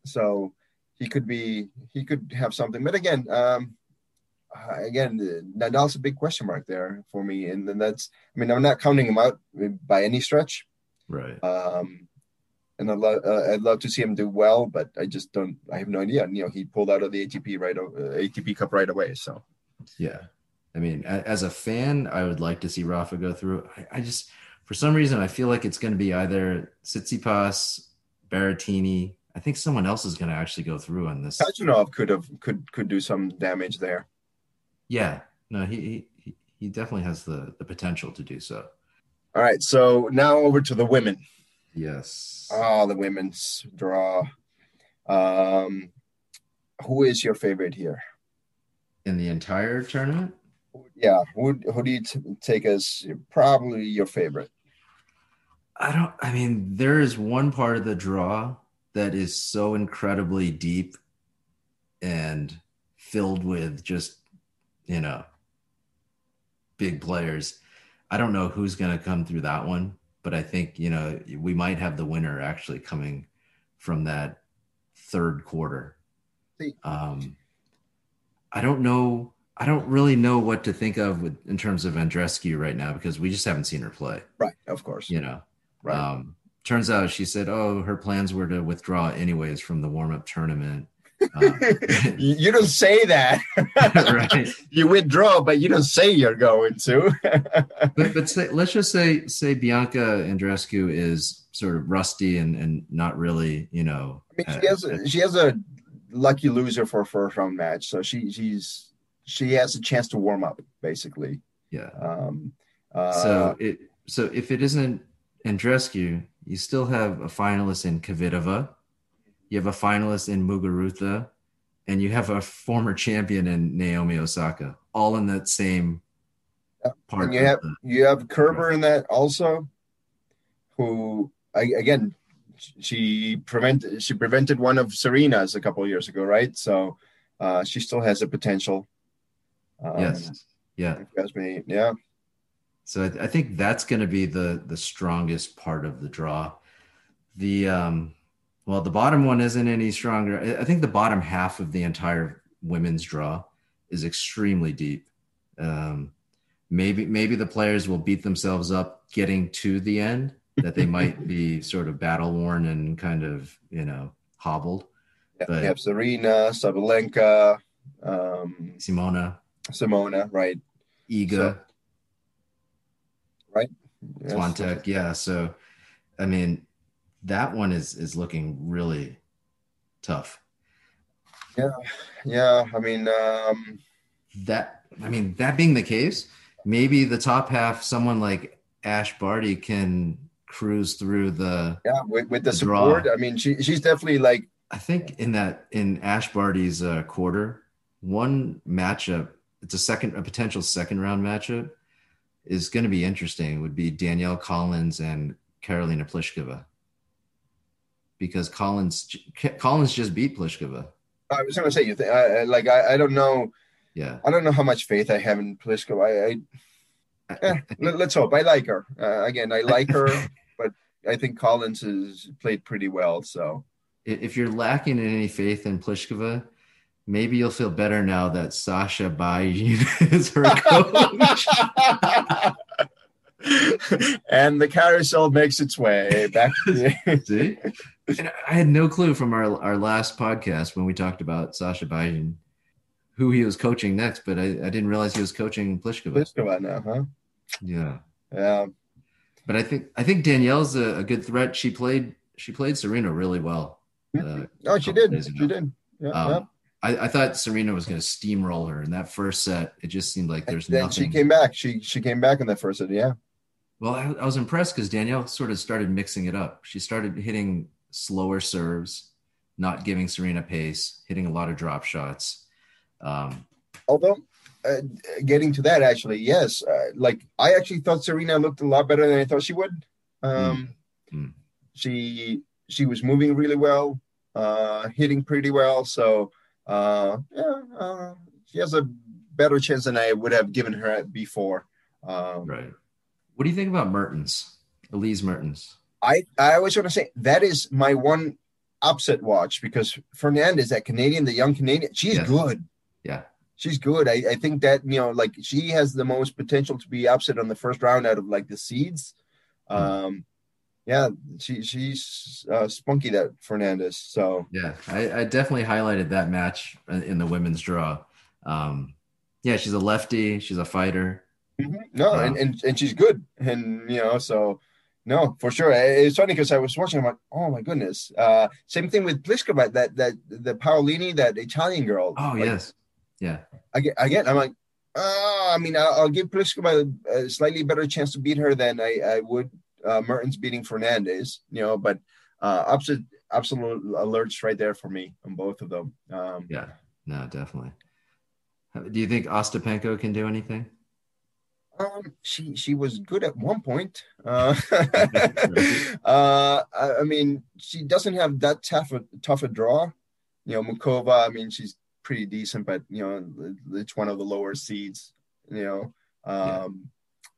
so he could be he could have something but again um again nadal's a big question mark there for me and then that's i mean i'm not counting him out by any stretch Right. um and I'd, lo- uh, I'd love to see him do well but i just don't i have no idea you know he pulled out of the atp right uh, atp cup right away so Yeah. I mean, a- as a fan, I would like to see Rafa go through. I, I just, for some reason, I feel like it's going to be either Tsitsipas, Berrettini. I think someone else is going to actually go through on this. Khachanov could have could could do some damage there Yeah. No, he he, he definitely has the, the potential to do so. all right so now over to the women Yes. oh the women's draw um who is your favorite here In the entire tournament? yeah who, who do you t- take as probably your favorite I don't, I mean, there is one part of the draw that is so incredibly deep and filled with just, you know, big players. I don't know who's going to come through that one, but I think, you know, we might have the winner actually coming from that third quarter. Um, I don't know. I don't really know what to think of with, in terms of Andreescu right now because we just haven't seen her play right of course you know. right Um, turns out she said, "Oh, her plans were to withdraw anyways from the warm-up tournament." Um, you don't say that right. you withdraw but you don't say you're going to But but say, let's just say say Bianca Andreescu is sort of rusty and and not really, you know. I mean, uh, she has a, she has a lucky loser for a first round match, so she she's she has a chance to warm up basically. yeah. Um, uh, So it so if it isn't Andreescu, you still have a finalist in Kvitova, you have a finalist in Muguruza, and you have a former champion in Naomi Osaka, all in that same part. and you have the- you have Kerber in that also, who I, again she prevented she prevented one of Serena's a couple of years ago, right? So uh, she still has a potential. Um, yes, yeah. me, yeah. So I, I think that's going to be the the strongest part of the draw. The um, well, the bottom one isn't any stronger. I- think the bottom half of the entire women's draw is extremely deep. Um, maybe maybe the players will beat themselves up getting to the end. That they might be sort of battle worn and kind of you know hobbled. Yeah, But- you have Serena, Sabalenka, um, Simona, Simona, right? Iga, Right? So- Yes. Swiatek, yeah. So, I mean, that one is is looking really tough. Yeah, yeah. I mean, um, That I mean, that being the case, maybe the top half, someone like Ash Barty can cruise through the. yeah, with, with the Draw. support, I mean, she she's definitely like I think in that in Ash Barty's uh, quarter, one matchup, it's a second, a potential second round matchup, is going to be interesting. Would be Danielle Collins and Carolina Pliskova, because Collins Collins just beat Pliskova. I was gonna say, you think, I, I- like I, I don't know, Yeah, I don't know how much faith I have in Pliskova. I, I eh, let, us hope. I like her. Uh, again, I like her, but I think Collins has played pretty well. So if you're lacking in any faith in Pliskova, maybe you'll feel better now that Sascha Bajin is her coach. and the carousel makes its way back. To the- See, and I had no clue from our our last podcast when we talked about Sascha Bajin who he was coaching next, but I, I didn't realize he was coaching Pliskova. Pliskova now, huh? Yeah, Yeah. but I think I think Danielle's a, a good threat. She played she played Serena really well. Uh, Oh, she did. She did. Yeah. Um, yeah. I, I thought Serena was going to steamroll her in that first set. It just seemed like there's then nothing. she came back. She she came back in that first set. Yeah. Well, I, I was impressed because Danielle sort of started mixing it up. She started hitting slower serves, not giving Serena pace, hitting a lot of drop shots. Um, Although, uh, getting to that, actually, yes. Uh, like I actually thought Serena looked a lot better than I thought she would. Um, Mm. She she was moving really well, uh, hitting pretty well. So uh, yeah, uh, she has a better chance than I would have given her before. Um, right. What do you think about Mertens, Elise Mertens? I I always want to say that is my one upset watch because Fernandez, that Canadian, the young Canadian, she's good. Yeah. She's good. I, I think that you know, like she has the most potential to be upset on the first round out of like the seeds. Um, yeah, she she's uh, spunky that Fernandez. So Yeah, I, I definitely highlighted that match in the women's draw. Um, yeah, she's a lefty. She's a fighter. no, Wow. and, and and she's good, and you know, so no, for sure. It's funny because I was watching. I'm like, oh my goodness. Uh, same thing with Pliskova, that that the Paolini, that Italian girl. Oh Like, yes, yeah, again, again, I'm like, uh, I mean, I'll, I'll give Pliskova a, a slightly better chance to beat her than I, I would uh, Mertens beating Fernandez, you know, but uh, absolute, absolute alerts right there for me on both of them. Um, yeah. No, definitely. Do you think Ostapenko can do anything? Um, she she was good at one point. Uh, uh, I, mean, she doesn't have that tough a, tough a draw. You know, Muchova. I mean, she's pretty decent, but you know, it's one of the lower seeds. You know, um,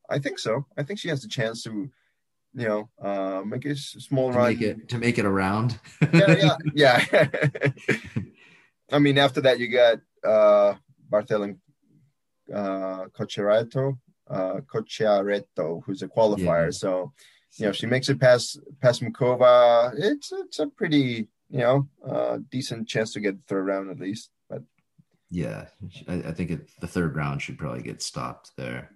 I think so. I think she has a chance to, you know, uh, make a small To run. make it to make it around. yeah, yeah, yeah. I mean, after that, you got uh, Barthel uh, Cocciaretto, uh, Cocciaretto, who's a qualifier. Yeah. So, you know, if she makes it past past Muchova, it's it's a pretty you know uh, decent chance to get the third round at least. But Yeah, I, I think it, the third round should probably get stopped there.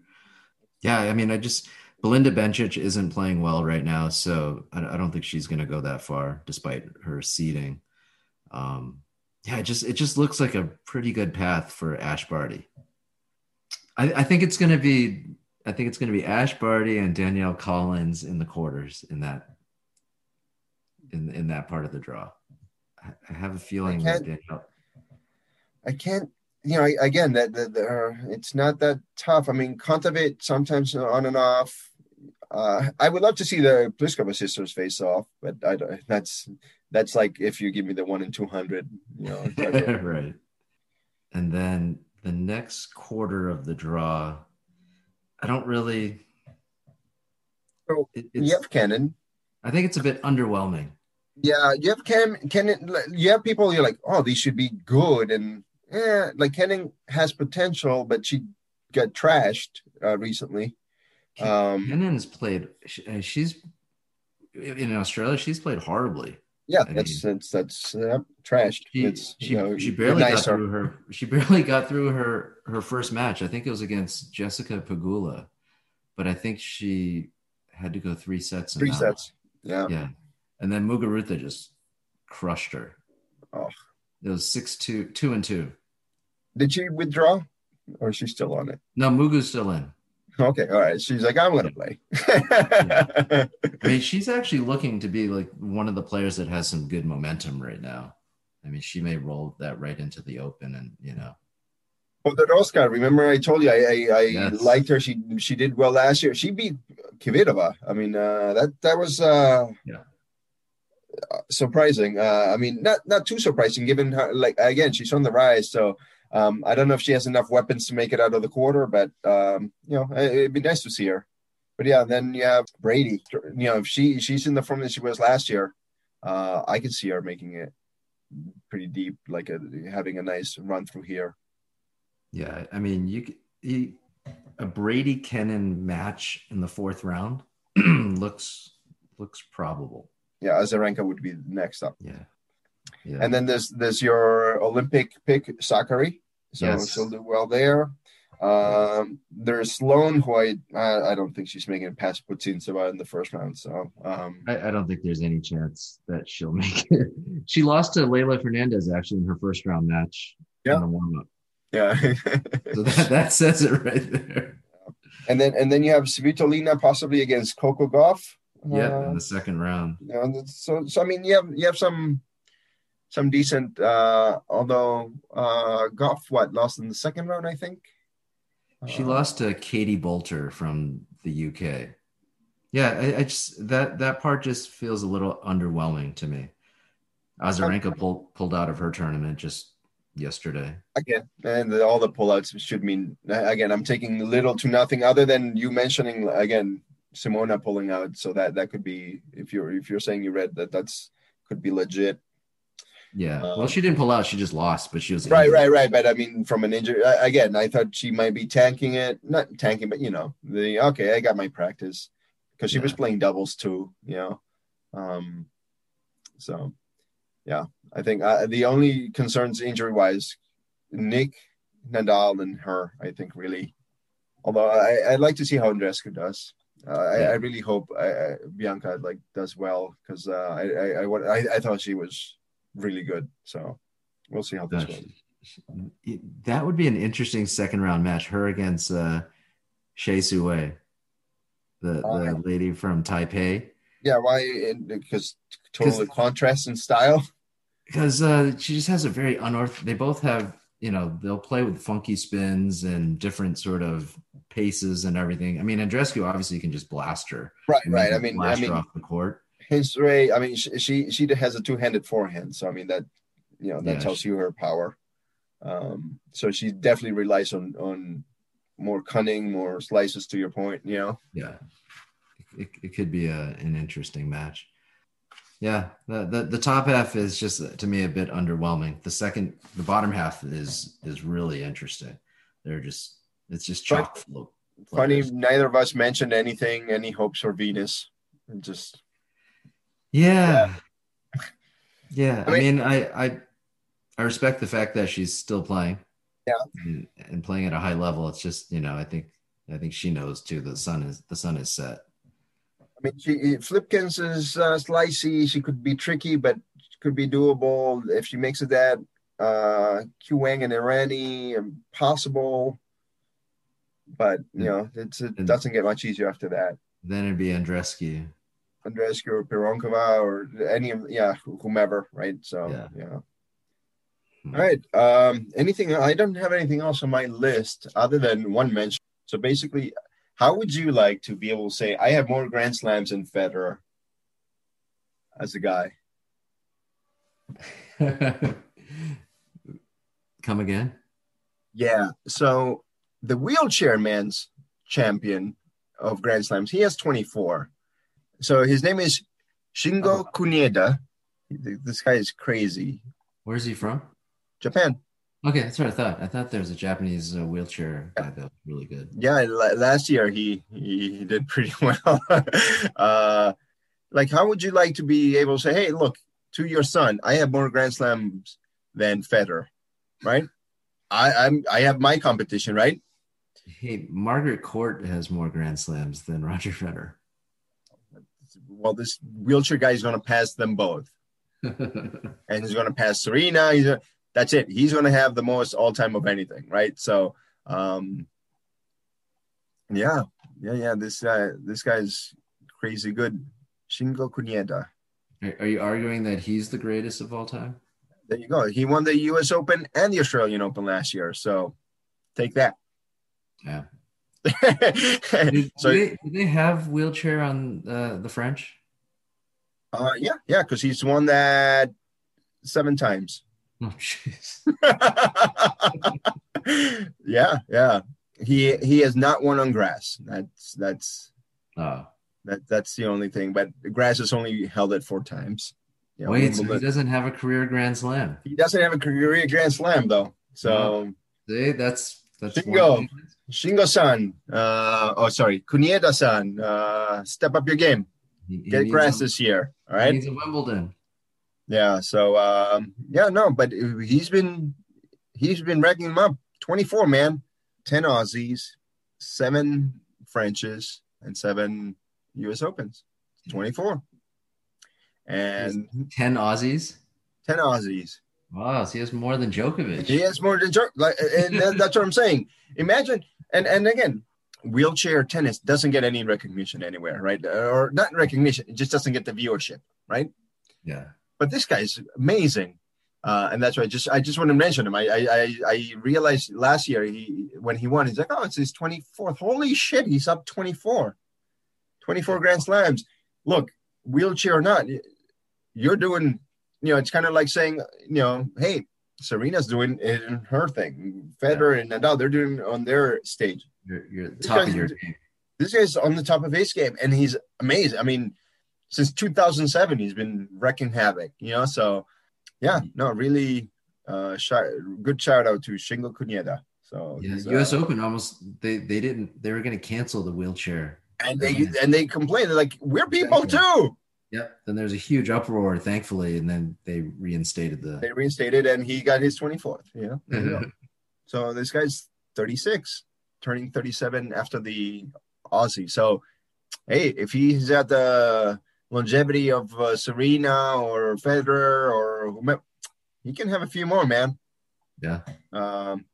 Yeah, I mean, I just Belinda Bencic isn't playing well right now, so I, I don't think she's going to go that far despite her seeding. Um, yeah, it just it just looks like a pretty good path for Ash Barty. I, I think it's going to be I think it's going to be Ash Barty and Danielle Collins in the quarters in that in in that part of the draw. I, I have a feeling that Danielle. I can't. You know, I, again, that that uh, it's not that tough. I mean, Kontaveit sometimes on and off. Uh, I would love to see the Pliskova sisters face off, but I don't, that's that's like if you give me the one in two hundred, you know. right. And then the next quarter of the draw, I don't really. So, it- you have Cannon. I think it's a bit underwhelming. Yeah, you have Ken. Kenin. You have people. You're like, oh, these should be good, and yeah, like Kenin has potential, but she got trashed uh, recently. Um, played. she- uh, She's in Australia. She's played horribly. Yeah, I that's mean- that's that's uh, trashed. She it's she, you know, she barely got nicer. through her she barely got through her her first match. I think it was against Jessica Pegula, but I think she had to go three sets. three sets. Yeah. Yeah, and then Muguruza just crushed her. Oh. It was six two two and two. Did she withdraw, or is she still on it? No, Mugu's still in. Okay, all right. She's like, I'm gonna play. I mean, she's actually looking to be like one of the players that has some good momentum right now. I mean, she may roll that right into the open, and you know, Podoroska, remember I told you I I, I Yes. liked her. She she did well last year. She beat Kvitova. I mean uh, that that was uh, Yeah. uh, surprising. Uh, I mean not not too surprising given her like again she's on the rise. So um, I don't know if she has enough weapons to make it out of the quarter, but um, you know it- it'd be nice to see her. But yeah, then you have Brady. You know if she she's in the form that she was last year, uh, I can see her making it pretty deep, like a, having a nice run through here. yeah. I mean, you, you a Brady Kenin match in the fourth round looks looks probable. Yeah, Azarenka would be next up. Yeah, yeah. And then there's there's your Olympic pick, Sakkari. So Yes. she'll do well there. Um, there's Sloane, who I, I don't think she's making it past Putintseva in the first round. So um, I, I don't think there's any chance that she'll make it. She lost to Leylah Fernandez actually in her first round match Yeah. in the warm up. yeah. So that, that says it right there. and then and then you have Svitolina possibly against Coco Gauff. Yeah, Uh, in the second round. you know, so so I mean you have you have some some decent uh although uh Gauff what lost in the second round I think. She Uh, lost to Katie Boulter from the UK. Yeah, I, I just that that part just feels a little underwhelming to me. Azarenka pulled pulled out of her tournament just yesterday. again and the, all the pullouts should mean again i'm taking little to nothing other than you mentioning again simona pulling out so that that could be if you're if you're saying you read that that's could be legit Yeah. Uh, well, she didn't pull out; she just lost, but she was right injured. right right. But i mean from an injury again i thought she might be tanking it. Not tanking but you know the okay i got my practice. Because she was playing doubles too you know? Um so yeah. I think uh, the only concerns injury wise nick nadal and her i think really. Although i i'd like to see how andreescu does. Uh, I, Yeah. I really hope I, I, Bianca like does well. Because uh, I I I I thought she was really good. So we'll see how this Uh, goes. that would be an interesting second round match. Her against uh, Shea Sue, the the yeah. lady from Taipei, Yeah, why? Because totally contrast in style. because uh, she just has a very unorthodox. They both have you know they'll play with funky spins and different sort of paces and everything. I mean, Andreescu obviously can just blast her. Right, right. I mean, I mean, off the court. His Ray. I mean, she she, she has a two handed forehand, so I mean that you know that Yeah, tells she- you her power. Um, so she definitely relies on on more cunning, more slices. To your point, you know. Yeah, it, it could be a, an interesting match. Yeah, the, the the top half is just to me a bit underwhelming. The second, the bottom half is is really interesting. They're just it's just chock full. Funny, neither of us mentioned anything, any hopes for Venus. Just Yeah, yeah. I I mean- mean, I I I respect the fact that she's still playing. Yeah. and, and playing at a high level. It's just you know I think I think she knows too. The sun is the sun is set. I mean, she Flipkens is uh, slicey. She could be tricky, but could be doable if she makes it that. Uh, Q Wang and Errani, possible, but you know, it's, it doesn't get much easier after that. Then it'd be Andreescu. Andreescu or Pironkova or any of yeah, whomever, right? So Yeah. yeah. Hmm. All right. Um, anything? I don't have anything else on my list other than one mention. So basically, how would you like to be able to say I have more Grand Slams than Federer as a guy? Come again? Yeah. So the wheelchair man's champion of Grand Slams, he has 24. So his name is Shingo Kunieda. This guy is crazy. Where's he from? Japan. Okay, that's what I thought. I thought there was a Japanese uh, wheelchair guy that was really good. Yeah, la- last year he he, he did pretty well. uh, like, how would you like to be able to say, "Hey, look, to your son, I have more Grand Slams than Federer, right? I, I'm I have my competition, right? Hey, Margaret Court has more Grand Slams than Roger Federer. Well, this wheelchair guy is going to pass them both, and he's going to pass Serena. He's that's it. He's going to have the most all time of anything, right? So, um, yeah, yeah, yeah. This guy, this guy's crazy good. Shingo Kunieda. Are you arguing that he's the greatest of all time? There you go. He won the U.S. Open and the Australian Open last year. So, take that. Yeah. Did, so, do, they, do they have wheelchair on uh, the French? uh, yeah, yeah, because he's won that seven times. Oh, jeez. yeah, yeah. He he has not won on grass. That's that's Oh, that that's the only thing. But grass has only held it four times. Yeah, wait, so he doesn't have a career Grand Slam. he doesn't have a career Grand Slam though. So See, that's that's Shingo. Shingo-san, uh, oh sorry, Kunieda-san, uh, step up your game. he- he Get grass a- this year. All right. a Wimbledon. Yeah. So um, yeah, no, but he's been he's been racking them up. Twenty four, man. Ten Aussies, seven Frenches, and seven U.S. Opens. Twenty four, and Ten Aussies. ten Aussies. Wow, so he has more than Djokovic. He has more than Jer- like, and that- that's what I'm saying. Imagine, and and again, wheelchair tennis doesn't get any recognition anywhere, right? Or not recognition, it just doesn't get the viewership, right? Yeah. but this guy's amazing. Uh, and that's why I just I just want to mention him. I, I I I realized last year he when he won, he's like, oh, it's his 24th. Holy shit, he's up 24. 24 Grand Slams. Look, wheelchair or not, you're doing, you know, it's kind of like saying, you know, hey, Serena's doing it in her thing. Federer and Nadal, they're doing it on their stage. You're, you're top of guy's- your game. This guy's on the top of his game, and he's amazing. I mean, since 2007, he's been wrecking havoc. You know, so yeah, no, really, uh, shout, good shout out to Shingo Kunieda. So Yeah, U.S. uh, Open almost they they didn't they were going to cancel the wheelchair. and they and they complain they're like we're people Exactly. too. Yep. Then there's a huge uproar, thankfully, and then they reinstated the. They reinstated, and he got his 24th. Yeah. know, There you go. so this guy's 36, turning 37 after the Aussie. So hey, if he's at the longevity of uh, Serena or Federer or whomever, he can have a few more, man. yeah. Um,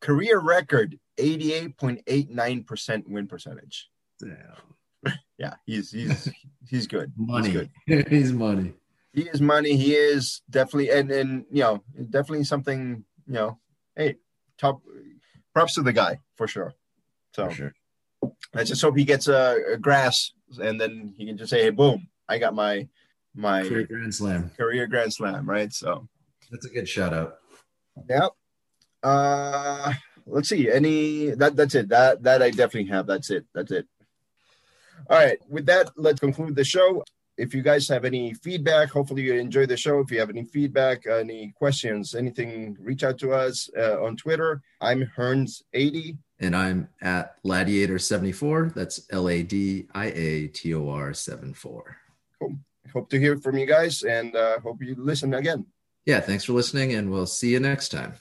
career record 88.89% win percentage. Damn. Yeah, he's he's he's good. He's Money. good. He's money. He is money. He is definitely and and you know definitely something you know. Hey, top props to the guy for sure. So For sure. let's just hope he gets a, a grass and then he can just say, "Hey, boom, I got my my Career Grand Slam. career grand slam." Right. So That's a good shout out. Yep. Uh, let's see. Any that that's it. That that I definitely have. That's it. That's it. All right. With that, let's conclude the show. If you guys have any feedback, hopefully you enjoy the show. If you have any feedback, any questions, anything, reach out to us uh, on Twitter. I'm Hearns80. And I'm at Ladiator74. That's L A D I A T O R 74. Cool. Hope to hear from you guys and uh, hope you listen again. Yeah, thanks for listening, and we'll see you next time.